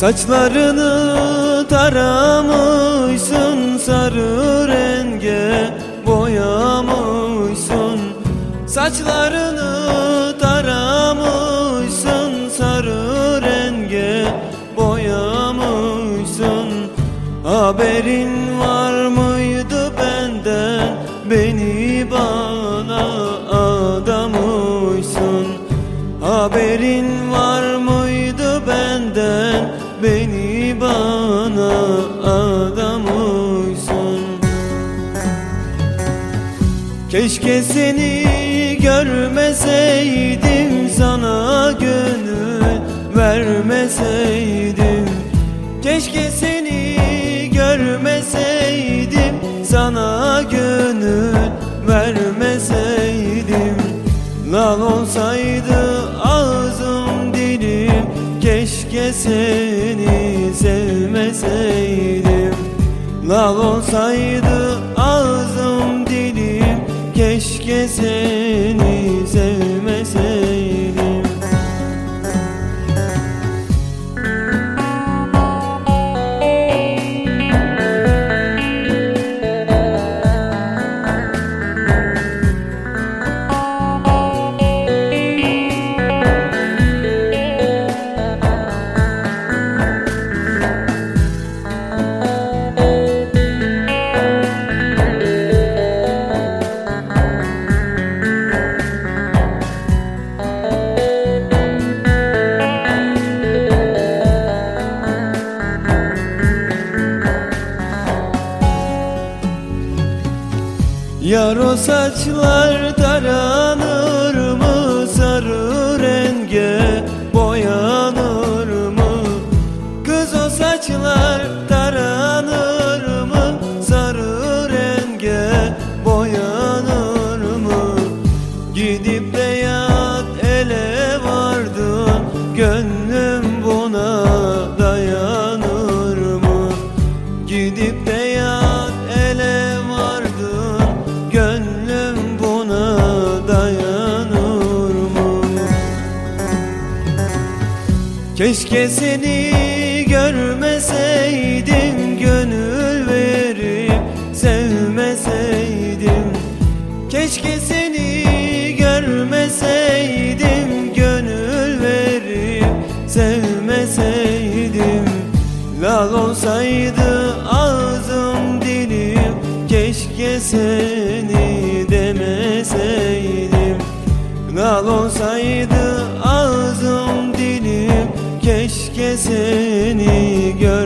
Saçlarını taramışsın sarı renge boyamışsın. Saçlarını taramışsın sarı renge boyamışsın. Haberin var mıydı benden? Beni bana adamışsın. Haberin bana adamışsın Keşke seni görmeseydim sana gönül vermeseydim. Keşke seni görmeseydim sana gönül vermeseydim. Lal olsaydı ağzım dilim Keşke seni Lal olsaydı ağzım dilim Keşke seni sevmeseydim Yar o saçlar taranır mı sarı renge boyanır mı? Kız o saçlar taranır mı sarı renge boyanır mı? Gidip de yat ele vardın gönlüm buna dayanır mı? Gidip de Keşke seni görmeseydim Gönül verip sevmeseydim. Keşke seni görmeseydim Gönül verip sevmeseydim. Lal olsaydı ağzım dilim Keşke seni demeseydim. Lal seni görmeseydim